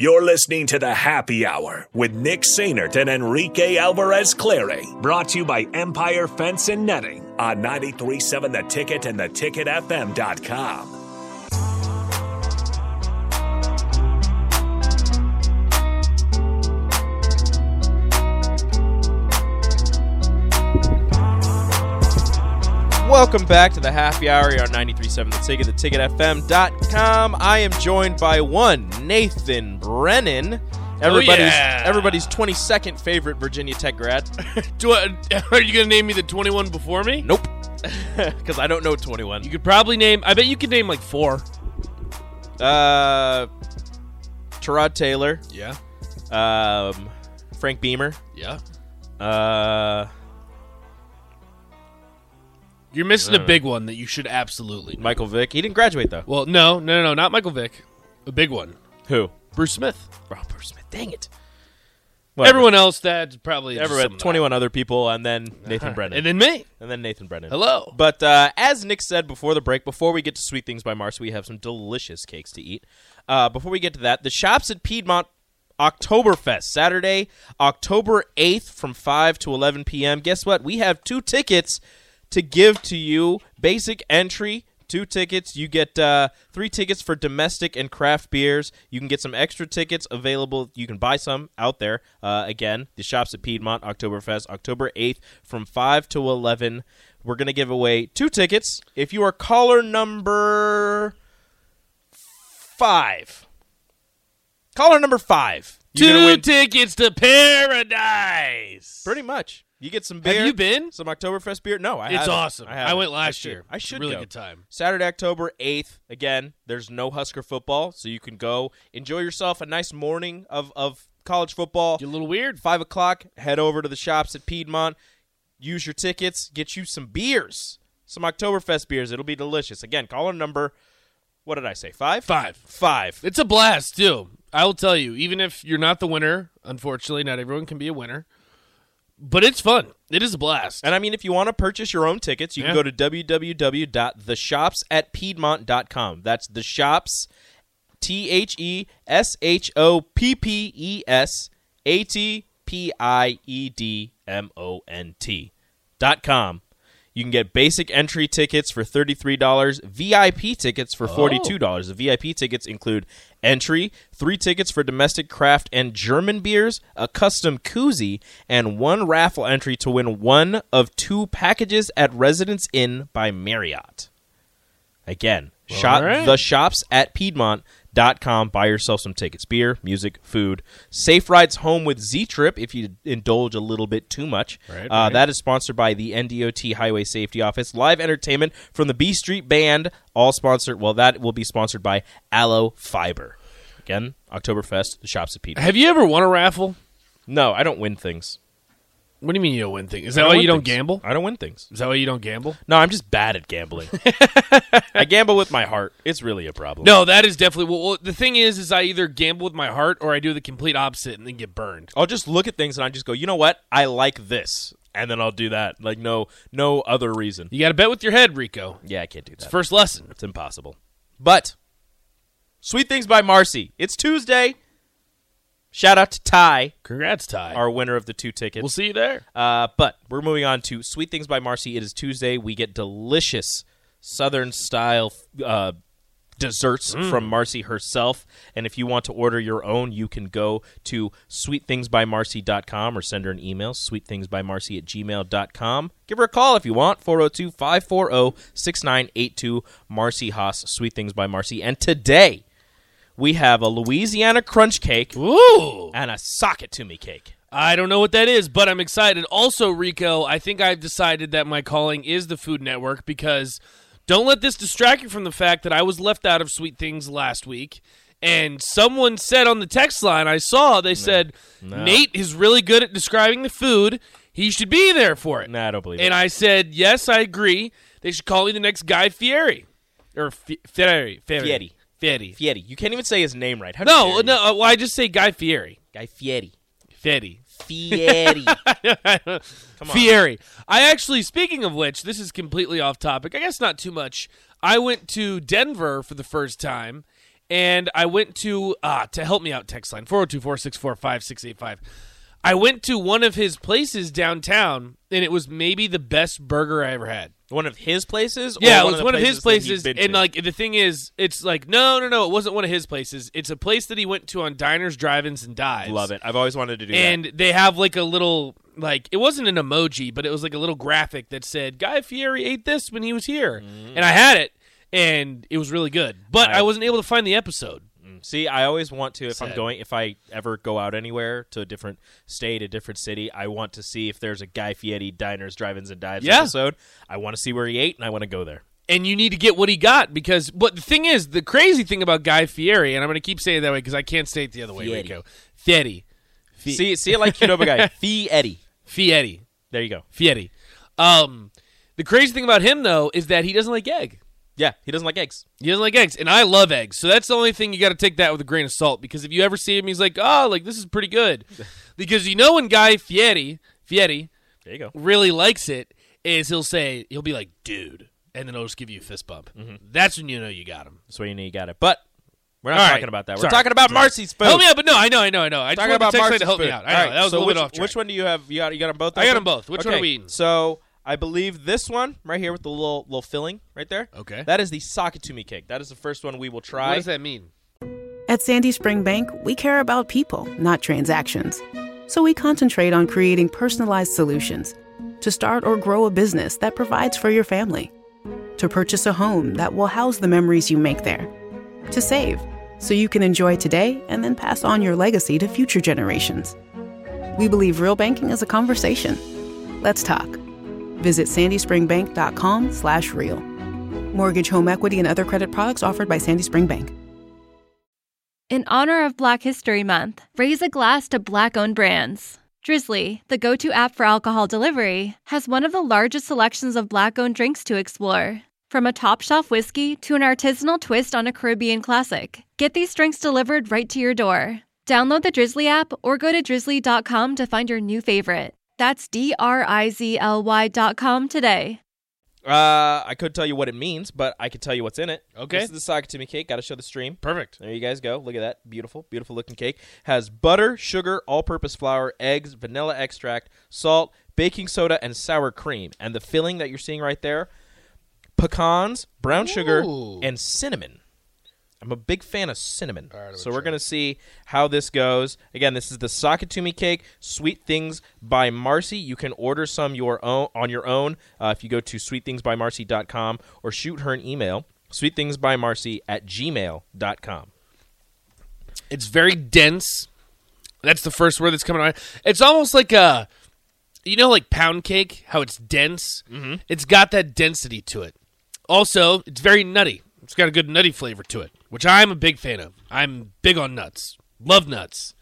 You're listening to the Happy Hour with Nick Sainert and Enrique Alvarez Clary. Brought to you by Empire Fence and Netting on 937 The Ticket and theticketfm.com. Welcome back to the happy hour here on 93.7 The Ticket, theticketfm.com. I am joined by one, Nathan Brennan. Everybody's, yeah. everybody's 22nd favorite Virginia Tech grad. Do I, are you gonna name me the 21 before me? Nope. Because I don't know 21. You could probably name. I bet you could name like four. Uh, Tyrod Taylor, Yeah. um, Frank Beamer, Yeah. uh, You're missing a big one that you should absolutely. Know. Michael Vick. He didn't graduate, though. Well, no, no, no, no, not Michael Vick. A big one. Who? Bruce Smith. Robert Smith. Dang it. Everyone else that probably just Everyone, some 21 other people, and then Nathan Brennan. and then me. and then Nathan Brennan. Hello. But uh, as Nick said before the break, before we get to Sweet Things by Mars, we have some delicious cakes to eat. Uh, before we get to that, the shops at Piedmont Oktoberfest, Saturday, October 8th from 5 to 11 p.m. Guess what? We have two tickets to give to you. Basic entry. Two tickets. You get uh, three tickets for domestic and craft beers. You can get some extra tickets available. You can buy some out there. Uh, again, the shops at Piedmont Oktoberfest, October 8th from 5 to 11. We're going to give away two tickets. If you are caller number five, caller number five, Two tickets to paradise. Pretty much. You get some beer. Have you been? Some Oktoberfest beer? No, I It's haven't. awesome. I, I, haven't. went last should- year. I should really go. good time. Saturday, October 8th. Again, there's no Husker football, so you can go enjoy yourself a nice morning of, of college football. Get a little weird. 5 o'clock, head over to the shops at Piedmont, use your tickets, get you some beers, some Oktoberfest beers. It'll be delicious. Again, caller number, what did I say, five? Five. Five. It's a blast too. I will tell you, even if you're not the winner, unfortunately, not everyone can be a winner. But it's fun. It is a blast. And I mean, if you want to purchase your own tickets, you can go to www.theshopsatpiedmont.com. That's the shops, T H E S H O P P E S A T P I E D M O N T dot com. You can get basic entry tickets for $33, VIP tickets for $42. The VIP tickets include entry, three tickets for domestic craft and German beers, a custom koozie, and one raffle entry to win one of two packages at Residence Inn by Marriott. Again, shop right. the shops at Piedmont.com. Buy yourself some tickets, beer, music, food. Safe rides home with Z Trip if you indulge a little bit too much. Right, Uh, right. That is sponsored by the NDOT Highway Safety Office. Live entertainment from the B Street Band, all sponsored. Well, that will be sponsored by Allo Fiber. Again, Oktoberfest, the shops at Piedmont. Have you ever won a raffle? No, I don't win things. What do you mean you don't win things? Is that why you don't gamble? I don't win things. Is that why you don't gamble? No, I'm just bad at gambling. I gamble with my heart. It's really a problem. No, that is definitely. Well, well, the thing is, is I either gamble with my heart or I do the complete opposite and then get burned. I'll just look at things and I just go, you know what? I like this, and then I'll do that. Like no, no other reason. You got to bet with your head, Rico. Yeah, I can't do that. First lesson. It's impossible. But Sweet Things by Marcy. It's Tuesday. Shout out to Ty, Congrats, Ty. our winner of the two tickets. we'll see you there. Uh, but we're moving on to Sweet Things by Marcy. It is Tuesday. We get delicious Southern style uh, desserts from Marcy herself. And if you want to order your own, you can go to sweetthingsbymarcy.com or send her an email, sweetthingsbymarcy at gmail.com. Give her a call if you want, 402 540 6982. Marcy Haas, Sweet Things by Marcy. And today, we have a Louisiana crunch cake Ooh. and a sock it to me cake. I don't know what that is, but I'm excited. Also, Rico, I think I've decided that my calling is the Food Network because don't let this distract you from the fact that I was left out of Sweet Things last week. And someone said on the text line I saw, they said, Nate is really good at describing the food. He should be there for it. Nah, I don't believe And it. I said, yes, I agree. They should call me the next Guy Fieri. Or Fieri. Fieri. Fieri. Fieri. Fieri. You can't even say his name right. How No, you? no, uh, well, I just say Guy Fieri. Guy Fieri. Fieri. Fieri. Come on. Fieri. I actually, speaking of which, this is completely off topic. I guess not too much. I went to Denver for the first time, and I went to uh, to help me out text line 402-464-5685. I went to one of his places downtown, and it was maybe the best burger I ever had. One of his places? Or Yeah, it was one of his places, and to? like the thing is, it's like no, no, no, it wasn't one of his places. It's a place that he went to on diners, drive-ins, and dives. love it. I've always wanted to do that. And they have like a little like it wasn't an emoji, but it was like a little graphic that said Guy Fieri ate this when he was here, mm. and I had it, and it was really good. But I- I wasn't able to find the episode. That. See, I always want to if I'm going if I ever go out anywhere to a different state, a different city, I want to see if there's a Guy Fieri diners, drive-ins and dives Yeah. episode. I want to see where he ate and I want to go there. and you need to get what he got because what the thing is the crazy thing about Guy Fieri and I'm going to keep saying it that way because I can't say it the other way Fieri. Rico Fieri Fi- See see it like Qdoba guy. Fieri. Fieri There you go. Fieri um the crazy thing about him though is that he doesn't like egg Yeah, he doesn't like eggs. he doesn't like eggs and I love eggs so that's the only thing you got to take that with a grain of salt because if you ever see him he's like oh like this is pretty good because you know when Guy Fieri Fieri There you go. really likes it is he'll say he'll be like dude and then he'll just give you a fist bump mm-hmm. that's when you know you got him That's when you know you got it. But we're not All right. talking about that. We're Sorry. talking about Sorry. Marcy's food. Help me out, but no, I know, I know, I know. I talking about Marcy's to help food. me out. I know right, that was so a little which, bit off track. which one do you have? You got you got them both. I got them both. Which one are we eating? So I believe this one right here with the little little filling right there. Okay. That is the sock it to me cake. That is the first one we will try. What does that mean? At Sandy Spring Bank, we care about people, not transactions. So we concentrate on creating personalized solutions to start or grow a business that provides for your family, to purchase a home that will house the memories you make there, to save so you can enjoy today and then pass on your legacy to future generations. We believe real banking is a conversation. Let's talk. Visit sandyspringbank.com slash real. Mortgage, home equity, and other credit products offered by Sandy Spring Bank. In honor of Black History Month, raise a glass to Black owned brands. Drizzly, the go to app for alcohol delivery, has one of the largest selections of Black owned drinks to explore. From a top shelf whiskey to an artisanal twist on a Caribbean classic, get these drinks delivered right to your door. Download the Drizzly app or go to drizzly.com to find your new favorite. That's D R I Z L Y dot com today. Uh, I could tell you what it means, but I could tell you what's in it. Okay. This is the sock it to me cake. Got to show the stream. Perfect. There you guys go. Look at that. Beautiful, beautiful looking cake. Has butter, sugar, all purpose flour, eggs, vanilla extract, salt, baking soda, and sour cream. And the filling that you're seeing right there pecans, brown sugar, Ooh. and cinnamon. I'm a big fan of cinnamon. right, so we're going to see how this goes. Again, this is the sock it to me cake, Sweet Things by Marcy. You can order some your own on your own uh, if you go to sweetthingsbymarcy.com or shoot her an email, sweetthingsbymarcy at gmail.com. It's very dense. That's the first word that's coming on. It's almost like a, you know, like pound cake, how it's dense. Mm-hmm. It's got that density to it. Also, it's very nutty. It's got a good nutty flavor to it, which I'm a big fan of. I'm big on nuts. Love nuts.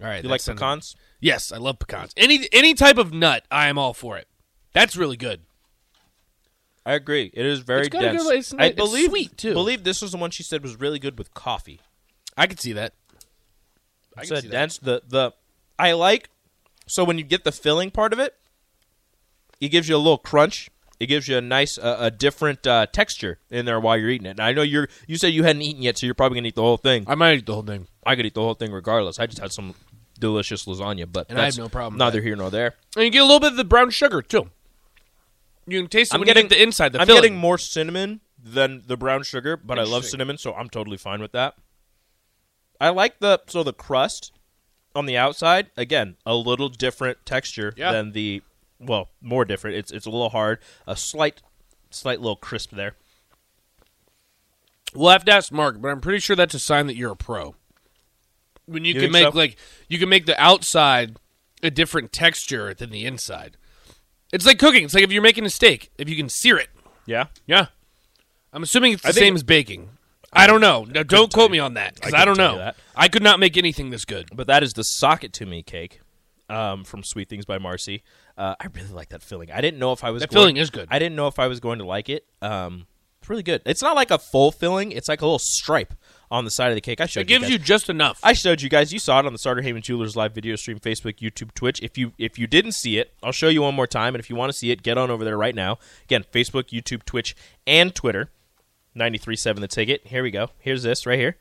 All right, You like pecans? Yes, I love pecans. Any any type of nut, I am all for it. That's really good. I agree. It is very It's got a dense. good- it's- I it's believe sweet, too. Believe this was the one she said was really good with coffee. I could see that. I It's a see that. dense. The the I like. So when you get the filling part of it, it gives you a little crunch. It gives you a nice, uh, a different uh, texture in there while you're eating it. And I know you're. You said you hadn't eaten yet, so you're probably gonna eat the whole thing. I might eat the whole thing. I could eat the whole thing regardless. I just had some delicious lasagna, but And I have that's no problem with Neither that. here nor there. And you get a little bit of the brown sugar too. You can taste it I'm when getting you get the inside. The I'm filling. getting more cinnamon than the brown sugar, but I love Interesting. cinnamon, so I'm totally fine with that. I like the so the crust on the outside. Again, a little different texture Yeah. than the well, more different. It's it's a little hard. A slight slight little crisp there. We'll have to ask Mark, but I'm pretty sure that's a sign that you're a pro. When you, You can make so? like you can make the outside a different texture than the inside. It's like cooking. It's like if you're making a steak, if you can sear it. Yeah. Yeah. I'm assuming it's the same as baking. I don't know. Now, don't quote me on that because I I, don't know. that. I could not make anything this good. But that is the sock it to me cake um, from Sweet Things by Marcy. Uh, I really like that filling. I didn't know if I was That going- filling is good. I didn't know if I was going to like it. Um, it's really good. It's not like a full filling. It's like a little stripe on the side of the cake. I showed It gives guys. you just enough. I showed you guys. You saw it on the Starter Haven Jewelers live video stream, Facebook, YouTube, Twitch. If you if you didn't see it, I'll show you one more time. And if you want to see it, get on over there right now. Again, Facebook, YouTube, Twitch, and Twitter. 93.7 The Ticket. Here we go. Here's this right here.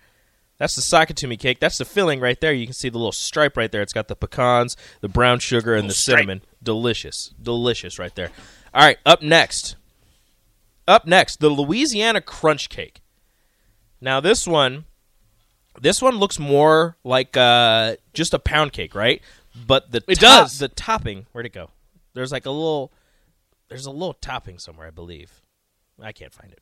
That's the sock it to me cake. That's the filling right there. You can see the little stripe right there. It's got the pecans, the brown sugar, and the cinnamon. Delicious. Delicious right there. All right, up next. Up next, the Louisiana Crunch Cake. Now this one this one looks more like uh, just a pound cake, right? But the It does. the topping. Where'd it go? There's like a little. There's a little topping somewhere, I believe. I can't find it.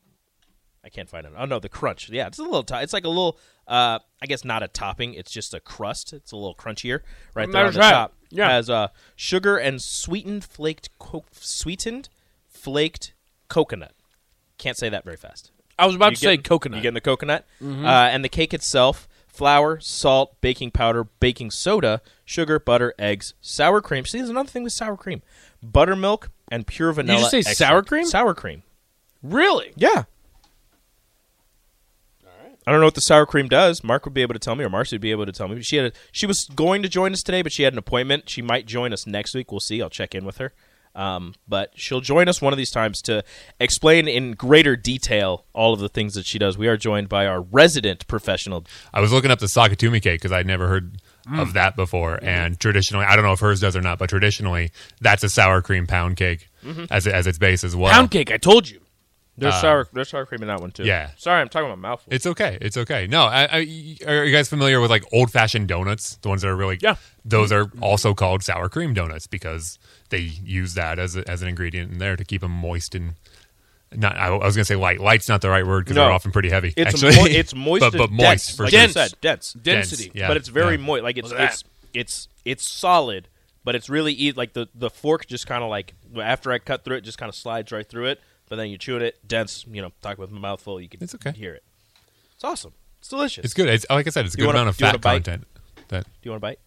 I can't find it. Oh no, the crunch. Yeah, it's a little. To- it's like a little. Uh, I guess not a topping. It's just a crust. It's a little crunchier right there on the right. top. Yeah. has uh, sugar and sweetened flaked co- sweetened flaked coconut. Can't say that very fast. I was about You to say coconut. You getting the coconut? Uh, and the cake itself: flour, salt, baking powder, baking soda, sugar, butter, eggs, sour cream. See, there's another thing with sour cream: buttermilk and pure vanilla. just say extract. sour cream? Sour cream. really? Yeah. I don't know what the sour cream does. Mark would be able to tell me, or Marcy would be able to tell me. She had a, she was going to join us today, but she had an appointment. She might join us next week. We'll see. I'll check in with her. Um, but she'll join us one of these times to explain in greater detail all of the things that she does. We are joined by our resident professional. I was looking up the sock it to me cake because I'd never heard Mm. of that before. And traditionally, I don't know if hers does or not, but traditionally, that's a sour cream pound cake Mm-hmm. as, as its base as well. Pound cake. I told you. There's um, sour there's sour cream in that one too. Yeah. Sorry, I'm talking about mouthful. It's okay. It's okay. No, I, I, are you guys familiar with like old fashioned donuts? The ones that are really Yeah. Those are also called sour cream donuts because they use that as a, as an ingredient in there to keep them moist and not. I, I was gonna say light. Light's not the right word because No. they're often pretty heavy. It's actually. mo- it's moist, but, but moist dense, for like sure. you Dense. said, dense, Density. Yeah. but it's very yeah. moist. Like it's What's it's it's it's solid, but it's really easy. Like the the fork just kind of like after I cut through it, just kind of slides right through it. But then you chew it, dense. You know, talk with a mouth full, you can It's okay. hear it. It's awesome. It's delicious. It's good. It's, like I said, it's a good wanna- amount of do you wanna fat content. That Do you want to bite?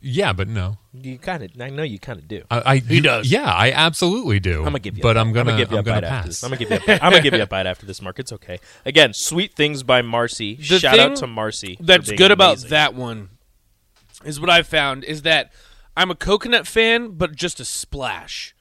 yeah, but no. You kind of. I know you kind of do. I, I He does. Yeah, I absolutely do. I'm gonna give you. but a I'm bite. gonna, give you I'm a gonna bite after this. pass. I'm gonna give you. A bite. I'm gonna give you a bite after this, Mark. It's okay. Again, sweet things by Marcy. The Shout out to Marcy. That's being good about that one is what I found is that I'm a coconut fan, but just a splash.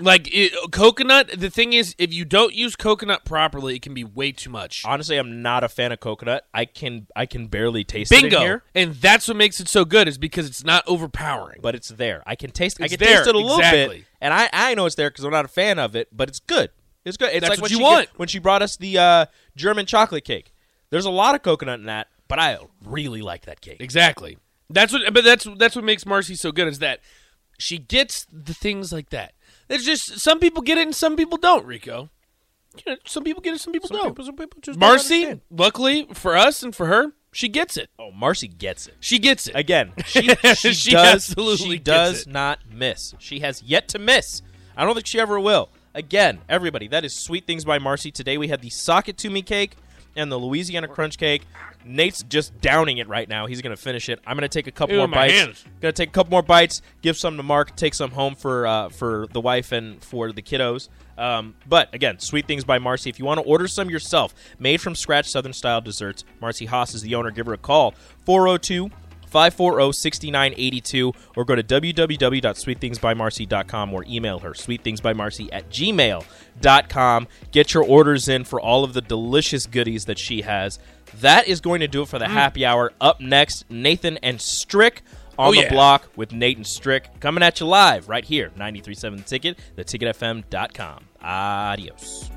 Like it, coconut, the thing is, if you don't use coconut properly, it can be way too much. Honestly, I'm not a fan of coconut. I can I can barely taste it in Bingo, and that's what makes it so good is because it's not overpowering. but it's there. I can taste. I can there, taste it a little exactly. bit, and I I know it's there because I'm not a fan of it, but it's good. It's good. It's That's like what when you she want. get- when she brought us the uh, German chocolate cake. There's a lot of coconut in that, but I really like that cake. Exactly. That's what. But that's that's what makes Marcy so good is that she gets the things like that. There's just some people get it and some people don't. Rico, you know, some people get it, some people Some don't. people, some people just don't Marcy, luckily for us and for her, she gets it. Oh, Marcy gets it. She gets it. Again, she, she, She does absolutely she does it. not miss. She has yet to miss. I don't think she ever will. Again, everybody, that is Sweet Things by Marcy. Today we had the Sock It to Me cake and the Louisiana Crunch cake. Nate's just downing it right now. He's going to finish it. I'm going to take a couple Ew, more my bites. hands. Going to take a couple more bites, give some to Mark, take some home for uh, for the wife and for the kiddos. Um, but again, Sweet Things by Marcy. If you want to order some yourself, made from scratch Southern style desserts, Marcy Haas is the owner. Give her a call 402 540 6982 or go to www.sweetthingsbymarcy.com or email her sweetthingsbymarcy at gmail.com. Get your orders in for all of the delicious goodies that she has. That is going to do it for the mm. happy hour. Up next, Nathan and Strick on Oh, the yeah. block with Nathan Strick coming at you live right here, 937 The Ticket, theticketfm.com. Adios.